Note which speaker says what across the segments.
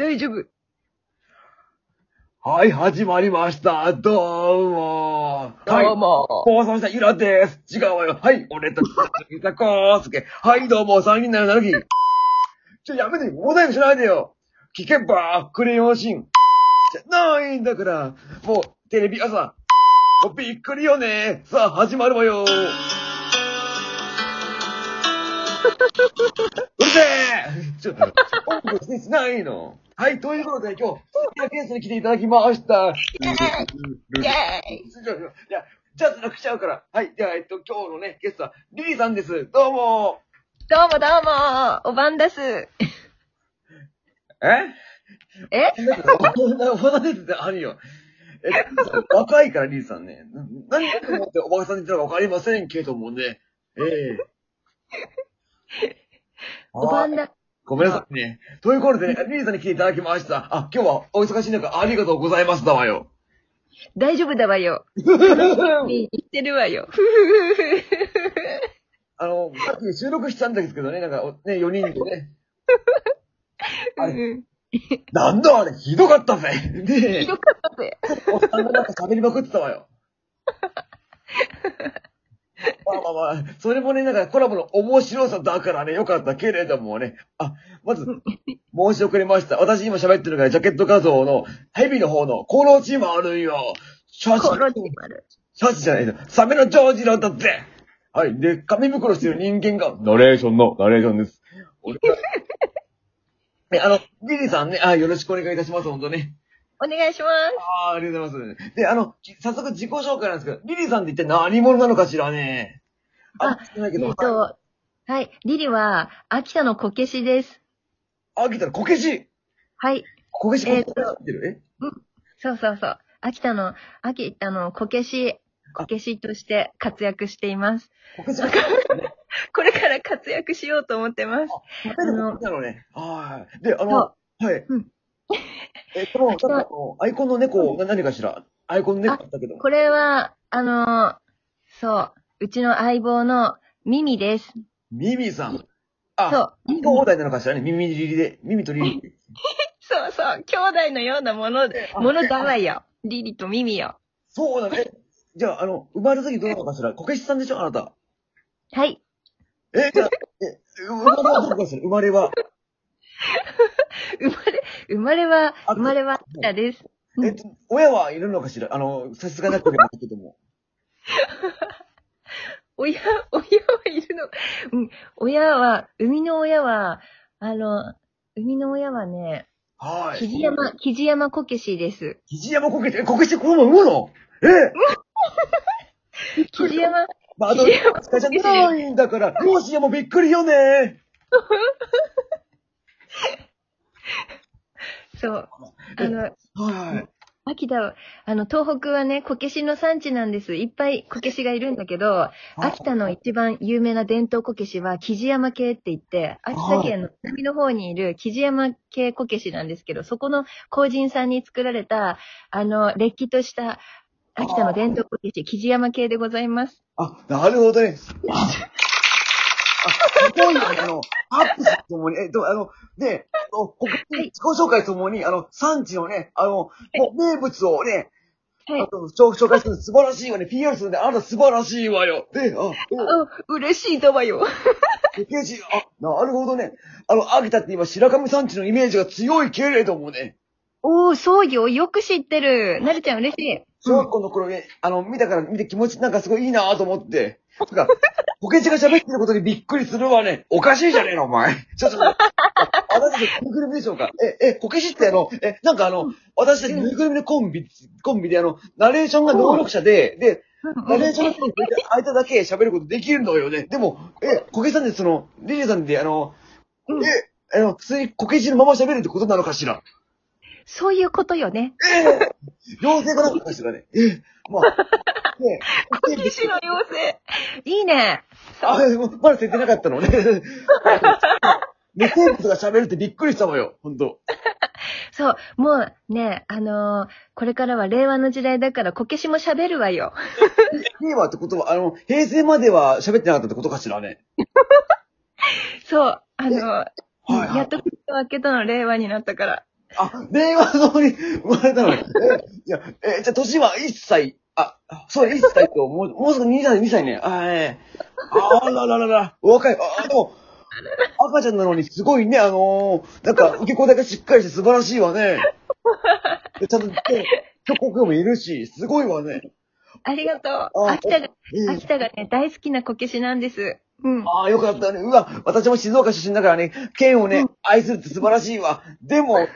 Speaker 1: 大丈夫。
Speaker 2: はい、始まりました。どうも。はい。
Speaker 1: どうも。
Speaker 2: 放送したゆらです。違うわよ。はい、俺とゆたこうすけ。はい、どうも、3人なるなるき。ちょ、やめて、モザイクしないでよ。聞けば、クレヨンシン。じゃないんだから、もう、テレビ朝。もうびっくりよね。さあ、始まるわよ。うるせえちょっと、音楽しないの。はい、ということで今日、スタジオゲストに来ていただきました。
Speaker 1: イェーイ
Speaker 2: じゃあ、じゃあ、なくしちゃうから。はい。じゃあ、えっと、今日のね、ゲストは、リリーさんです。どうも
Speaker 1: どうもどうも、おばんです。
Speaker 2: え？
Speaker 1: え？
Speaker 2: おばさんですってあるよ。え、若いから、リリーさんね。な何を思っておばさんに言ったのかわかりませんけどもね。ええ
Speaker 1: おばんだ。
Speaker 2: ごめんなさいね。ということでね、リリーさんに来ていただきました。あ、今日はお忙しい中、ありがとうございますだわよ。
Speaker 1: 大丈夫だわよ。言ってるわよ。
Speaker 2: あの、さっき収録したんですけどね、なんか、ね、4人でね。あれ
Speaker 1: うん
Speaker 2: なんだあれ、ひどかったぜ。ねえ
Speaker 1: ひ。どかったぜ。
Speaker 2: おっさんがなんか喋りまくってたわよ。まあまあまあ、それもね、なんかコラボの面白さだからね、よかったけれどもね。あ、まず、申し遅れました。私今喋ってるから、ジャケット画像の、ヘビの方の、コロチもあるよ。シャチ、
Speaker 1: コロにまる。
Speaker 2: シャチじゃないの。サメのジョージなんだぜ。はい。で、紙袋してる人間が、ナレーションの、ナレーションです。俺 あの、リリーさんね、あ、よろしくお願いいたします、ほんとね。
Speaker 1: お願いします。
Speaker 2: ああ、ありがとうございます。で、あの、き早速自己紹介なんですけど、リリーさんって一体何者なのかしらね？
Speaker 1: あ
Speaker 2: 少ないけど、
Speaker 1: えっと、はい。リリは、秋田のこけしです。
Speaker 2: あ、来たらこけし？
Speaker 1: はい。
Speaker 2: こけし、こけしってる？
Speaker 1: そうそうそう。秋田の、秋田のこけし、こけしとして活躍しています。
Speaker 2: えこけし？
Speaker 1: これから活躍しようと思ってます。
Speaker 2: 食べるのなのね。はい。で、あの、
Speaker 1: そ
Speaker 2: はい。
Speaker 1: うん
Speaker 2: え、この、アイコンの猫、な何かしら？アイコンの猫あったけど。
Speaker 1: これは、あのーそう、うちの相棒のミミです。
Speaker 2: ミミさん。
Speaker 1: そ
Speaker 2: あ、
Speaker 1: う。
Speaker 2: 兄弟なのかしらね？耳リリで。耳とリリ。
Speaker 1: そうそう、兄弟のようなもので、ものだわよ。リリとミミよ。
Speaker 2: そうだね。じゃあ、あの、生まれた時どうなのかしら？こけしさんでしょ？あなた。
Speaker 1: はい。
Speaker 2: え、じゃあ、え、生まれはどうかしら？生まれは。
Speaker 1: 生まれ、生まれは、
Speaker 2: あ
Speaker 1: 生まれはです。うん
Speaker 2: えっと、親はいるのかしら？あの、さすがなくてもいいけども。
Speaker 1: 親、親はいるの。うん、親は、生みの親は、あの、生みの親はね、
Speaker 2: はい。
Speaker 1: キジ山、キジ山こけしです。
Speaker 2: 肘山こけて、えこけしてこの？まま産むのえ
Speaker 1: キジ山、
Speaker 2: まあ、あと、
Speaker 1: 肘山
Speaker 2: 使いじゃないんだから、ロシアもびっくりよね。
Speaker 1: そう。あの、
Speaker 2: はい。
Speaker 1: 秋田は、あの、東北はね、こけしの産地なんです。いっぱいこけしがいるんだけど、秋田の一番有名な伝統こけしは、木地山系って言って、秋田県の南の方にいる木地山系こけしなんですけど、そこの工人さんに作られた、あの、れっきとした秋田の伝統こけし、木地山系でございます。
Speaker 2: あ、なるほどね。あ、すごいね、あの、アップスともに、えっと、あの、で、あのこ自己紹介ともに、あの、産地のね、あの、もう名物をね、
Speaker 1: はい
Speaker 2: あ。と、紹紹介するの素晴らしいわね。PR するんで、あなた素晴らしいわよ。で、あ、
Speaker 1: あ、嬉しいだわよ。
Speaker 2: え、ケジ、あ、なるほどね。あの、秋田って今、白神山地のイメージが強いけれどもね。
Speaker 1: おー、そうよ。よく知ってる。なるちゃん嬉しい。
Speaker 2: 小学校の頃ね、あの、見たから見て気持ちなんかすごいいいなと思って。なんか、ポケチが喋ってることにびっくりするわね。おかしいじゃねえの、お前。ちょっと、あ私たちぬいぐるみでしょうかえ、え、ポケシってあの、え、なんかあの、私たちぬいぐるみのコンビ、コンビであの、ナレーションが能力者で、で、ナレーションの人に間だけ喋ることできるのよね。でも、え、コケさんでその、リリーさんであの、
Speaker 1: うん
Speaker 2: え、あの、普通にコケシのまま喋るってことなのかしら
Speaker 1: そういうことよね。
Speaker 2: ええ妖精かなんかしらね。ええまあ、ね
Speaker 1: こけしの妖精。いいね。
Speaker 2: あ、まだ設定なかったのね。無生物が喋るってびっくりしたわよ、ほんと。
Speaker 1: そう、もうね、あのーこれからは令和の時代だからこけしも喋るわよ。
Speaker 2: 令和ってことは、あの、平成までは喋ってなかったってことかしらね。
Speaker 1: そう、あのー
Speaker 2: はい、はい。
Speaker 1: やっと口を開けたの令和になったから。
Speaker 2: あ、令和のに生まれたのね。え、いや、え、じゃあ年は1歳。あ、そう、1歳と、もう、もうすぐ2歳、2歳ね。あ、えー、あらららら、若い。あ、でも、赤ちゃんなのにすごいね、あのー、なんか、受け答えがしっかりして素晴らしいわね。でちゃんと、ね、曲国もいるし、すごいわね。
Speaker 1: ありがとう。
Speaker 2: あ
Speaker 1: 秋田が、
Speaker 2: えー
Speaker 1: 秋田がね、大好きなこけしなんです。うん。
Speaker 2: ああ、よかったね。うわ、私も静岡出身だからね、県をね、愛するって素晴らしいわ。でも、1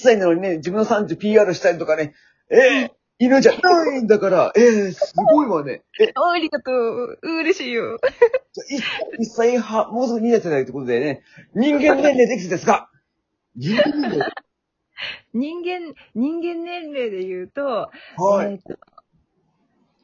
Speaker 2: 歳なのにね、自分の産地 PR したりとかね、ええ犬じゃないんだから、ええすごいわね。え、
Speaker 1: ありがとう。嬉しいよ。
Speaker 2: じゃあ、1歳は、もうすぐ2年生だってことでね、人間年齢できてですか？人間年齢
Speaker 1: 人間、人間年齢で言うと、
Speaker 2: はい。
Speaker 1: えーと、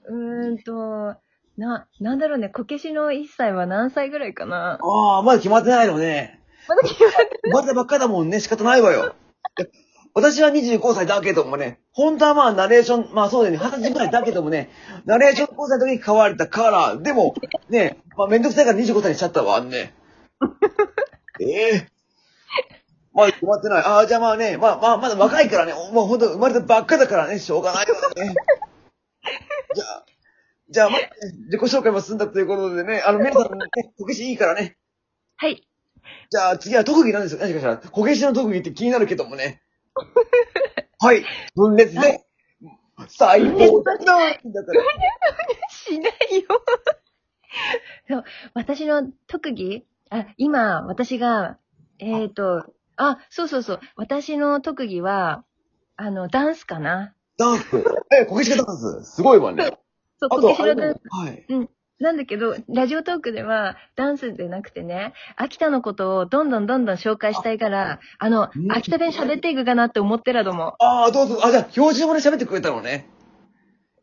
Speaker 1: うーんと、な、なんだろうね、こけしの1歳は何歳ぐらいかな。
Speaker 2: ああ、まだ決まってないのね。
Speaker 1: まだ決まって
Speaker 2: まだばっかだもんね、仕方ないわよ。で私は25歳だけどもね、本当はまあナレーション、まあそうだよね、20歳ぐらいだけどもね、ナレーション5歳の時に変われたから、でも、ね、まあめんどくさいから25歳にしちゃったわ、ね。ええまだ決まってない。ああ、じゃあまあね、まあまあ、まだ若いからね、もう本当生まれたばっかだからね、しょうがないわね。じゃあ、じゃあ、まあ、自己紹介も済んだということでね、あの、皆さんね、こけしいいからね。
Speaker 1: はい。
Speaker 2: じゃあ次は特技なんですよ。何かしら。こけしの特技って気になるけどもね。はい。分裂で。最高だなだから。
Speaker 1: しないよ。そう、私の特技？あ、今、私が、えっ、と、あ、そうそうそう。私の特技は、あの、ダンスかな。
Speaker 2: ダンス。え、こけしがダンス？すごいわね。
Speaker 1: そう、
Speaker 2: あ
Speaker 1: ことけしのダンス。
Speaker 2: はい。
Speaker 1: なんだけど、ラジオトークではダンスでなくてね、秋田のことをどんどんどんどん紹介したいから、あの
Speaker 2: う、ん
Speaker 1: 秋田弁喋っていくかなって思ってらども。
Speaker 2: ああ、どうぞ。あ、じゃあ、標準語で喋ってくれたのね。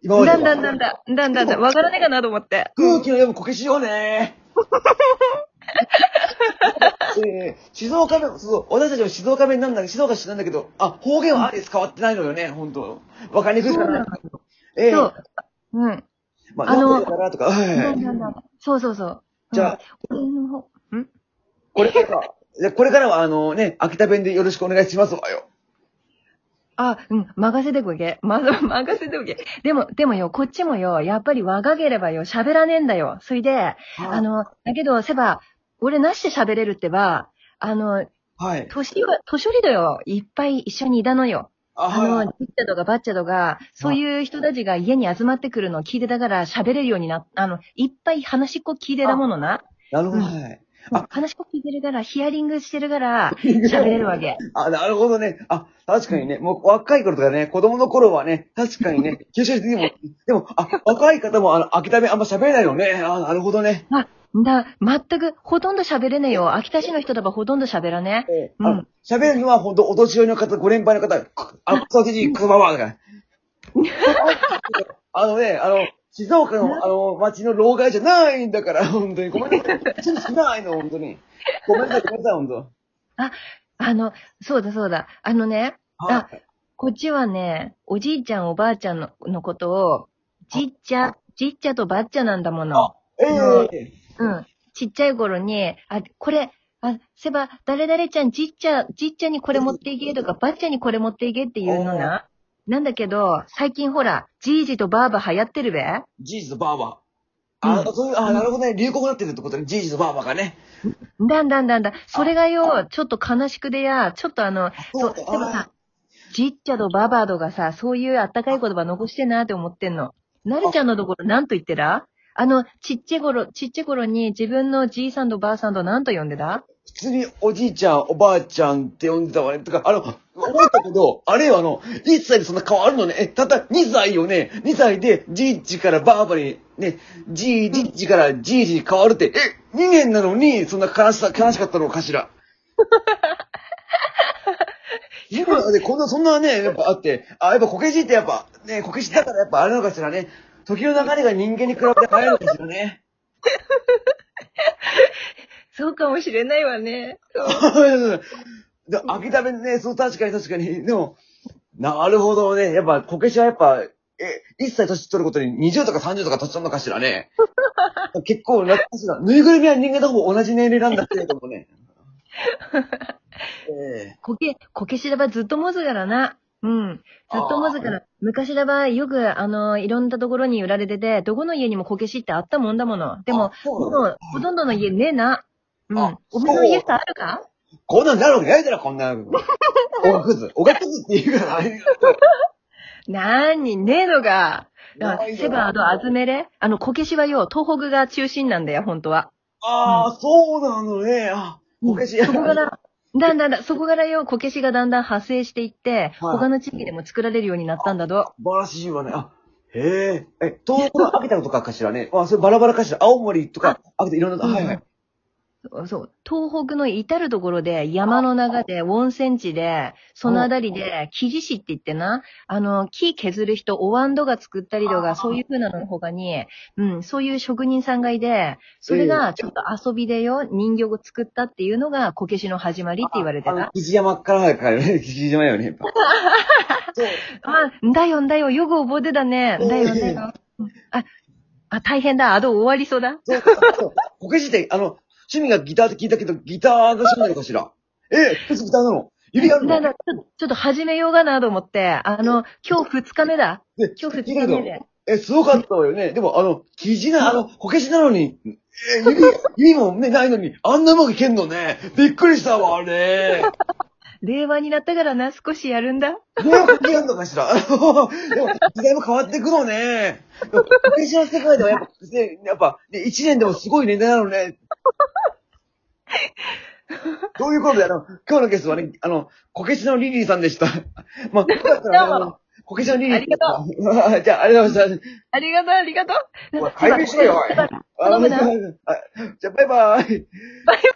Speaker 2: 今までは。
Speaker 1: だんだんだんだん、だんだんだん、わからねえかなと思って。
Speaker 2: 空気の読むこけしよね。えー、静岡弁、そう私たちは静岡弁なんだけど、静岡市なんだけど、あ、方言はあれ変わってないのよね、本当わかりにくいかな。ええ
Speaker 1: そう。うん。
Speaker 2: まあ、
Speaker 1: あの
Speaker 2: かなとか、はい
Speaker 1: そうそうそう。
Speaker 2: じゃあ
Speaker 1: うん、俺の方、ん？
Speaker 2: これからは、じゃあこれからは、あのね、秋田弁でよろしくお願いしますわよ。
Speaker 1: あ、うん、任せてこげ。ま、任せてこげ。でも、でもよ、こっちもよ、やっぱり若ければよ、喋らねえんだよ。それで、あの、だけど、せば、俺なしで喋れるってば、あの、
Speaker 2: はい。
Speaker 1: 年は、年寄りだよ。いっぱい一緒にいたのよ。
Speaker 2: あ、
Speaker 1: あの、
Speaker 2: はい。
Speaker 1: じっちゃとかばっちゃとか、そういう人たちが家に集まってくるのを聞いてたから喋れるようになっあの、いっぱい話っこ聞いてたものな。
Speaker 2: なるほど、
Speaker 1: うん
Speaker 2: はい。あ
Speaker 1: 話っこ聞いてるから、ヒアリングしてるから、喋れるわけ。
Speaker 2: あ、なるほどね。あ、確かにね、もう若い頃とかね、子供の頃はね、確かにね、吸収しても、でも、あ、若い方も、あの、秋田弁あんま喋れないよね。あ、なるほどね。
Speaker 1: だ、全く、ほとんど喋れねえよ。秋田市の人だばほとんど喋らねえ。
Speaker 2: あの喋るのは本当お年寄りの方、ご年配の方、くあ、クソじじい、クババだから。あのね、あの、静岡の、あの、町の老害じゃないんだから、本当に。ごめんなさい。ち少ないの、本当に。ごめんなさい、ごめんなさい、本当。
Speaker 1: あの、そうだそうだ。あのね、あこっちはね、おじいちゃんおばあちゃんののことを、じっちゃ、じっちゃとばっちゃなんだもの。
Speaker 2: ええ
Speaker 1: うん。ちっちゃい頃に、あ、これ、あ、せば、誰々ちゃん、じっちゃ、じっちゃにこれ持っていけとか、ばっちゃにこれ持っていけっていうのな。なんだけど、最近ほら、じいじとばあば流行ってるべ
Speaker 2: ジージとバーバー。あ、
Speaker 1: うん
Speaker 2: そういう、あ、なるほどね。流行語になってるってことね。ジージとバーバーがね。
Speaker 1: だんだんだんだん。それがよ、ちょっと悲しくでや、ちょっとあの、そう、
Speaker 2: だ
Speaker 1: でもさ、じっちゃとばばとかさ、そういうあったかい言葉残してんなって思ってんの。なるちゃんのところなんと言ってら？あの、ちっちゃい頃、ちっちゃい頃に自分のじいさんとばあさんとなんと呼んでた？
Speaker 2: 普通におじいちゃん、おばあちゃんって呼んでたわね。とか、あの、思ったけど、あれよ、あの、1歳でそんな変わるのね。え、たった2歳よね。2歳で、じいじからばあばに、ね、じいじじからじいじに変わるって、え、2年なのに、そんな悲しさ、悲しかったのかしら？今で、こんな、そんなね、やっぱあって、あ、やっぱこけしってやっぱ、ね、こけしだからやっぱあれなのかしらね。時の流れが人間に比べて早いのかしらね。
Speaker 1: そうかもしれないわね。
Speaker 2: で秋田弁ね、そう、確かに確かに。でも、なるほどね。やっぱ、こけしはやっぱ、え、一歳年取ることに20とか30とか年取るのかしらね。結構、なかしら。ぬいぐるみは人間とほぼ同じ年齢なんだけれどもね。え
Speaker 1: こけ、こけしだばずっともずからな。うん。ずっともずから。昔だばよく、あの、いろんなところに売られてて、どこの家にもこけしってあったもんだもの。でも、
Speaker 2: そうなの
Speaker 1: もう、ほとんどの家ねえな。うん
Speaker 2: あ。
Speaker 1: おめの家さあるか？
Speaker 2: こんなんなるわけないだろ、こんな。おがくず。おがくずって言うから、
Speaker 1: なーに、ねえのが。セバード、アズメレあの、こけしはよ、東北が中心なんだよ、本当は。
Speaker 2: ああ、そうなのね。あ、こけしや
Speaker 1: そこから、だんだんだん、そこからよ、こけしがだんだん派生していって、
Speaker 2: はい
Speaker 1: 他の地域でも作られるようになったんだと。
Speaker 2: 素晴らしいわね。あ、へえ。え、東北の秋田とかかしらね。あ、それバラバラかしら。青森とか、秋田いろんな、
Speaker 1: うん
Speaker 2: はいはい。
Speaker 1: そうそう。東北の至るところで、山の中で、温泉地で、そのあたりで、木地師って言ってな、あの、木削る人、お椀とか作ったりとか、そういう風なのの他に、うん、そういう職人さんがいて、それがちょっと遊びでよ、人形を作ったっていうのが、こけしの始まりって言われてた。
Speaker 2: あの藤山からからね、藤山よね、やっぱ。そう。
Speaker 1: あ、んだよんだよ、よく覚えてたね。んだよんだよ。うんあ、あ、大変だ。あと終わりそうだ。
Speaker 2: そうそうこけしって、あの、趣味がギターって聞いたけど、ギターが趣味なのかしら？え、こけしギターなの？指あるの？
Speaker 1: だだちょっとちょっと始めようかなと思って、あの、今日二日目だ。
Speaker 2: ね
Speaker 1: 今日二日目で。
Speaker 2: え、すごかったわよね。でも、あの、生地な、あの、こけしなのに、え、指、指もね、ないのに、あんなうまくいけんのね。びっくりしたわ、あれ。
Speaker 1: 令和になったからな、少しやるんだ。
Speaker 2: どうやってやるのかしら。でも、時代も変わってくのね。でもこけしの世界ではやっぱ、ね、やっぱ、ね、一年でもすごい年代なのね。どういうことで、あの、今日のゲストはね、あの、こけしのリリーさんでした。まあ、よかったらねあのこけしのリリー
Speaker 1: ありがと
Speaker 2: う。じゃあ、ありがとうございました。
Speaker 1: ありがとう、ありがとう。
Speaker 2: 解明しろよおい。あじゃあ、バイバイ。
Speaker 1: バイバイ。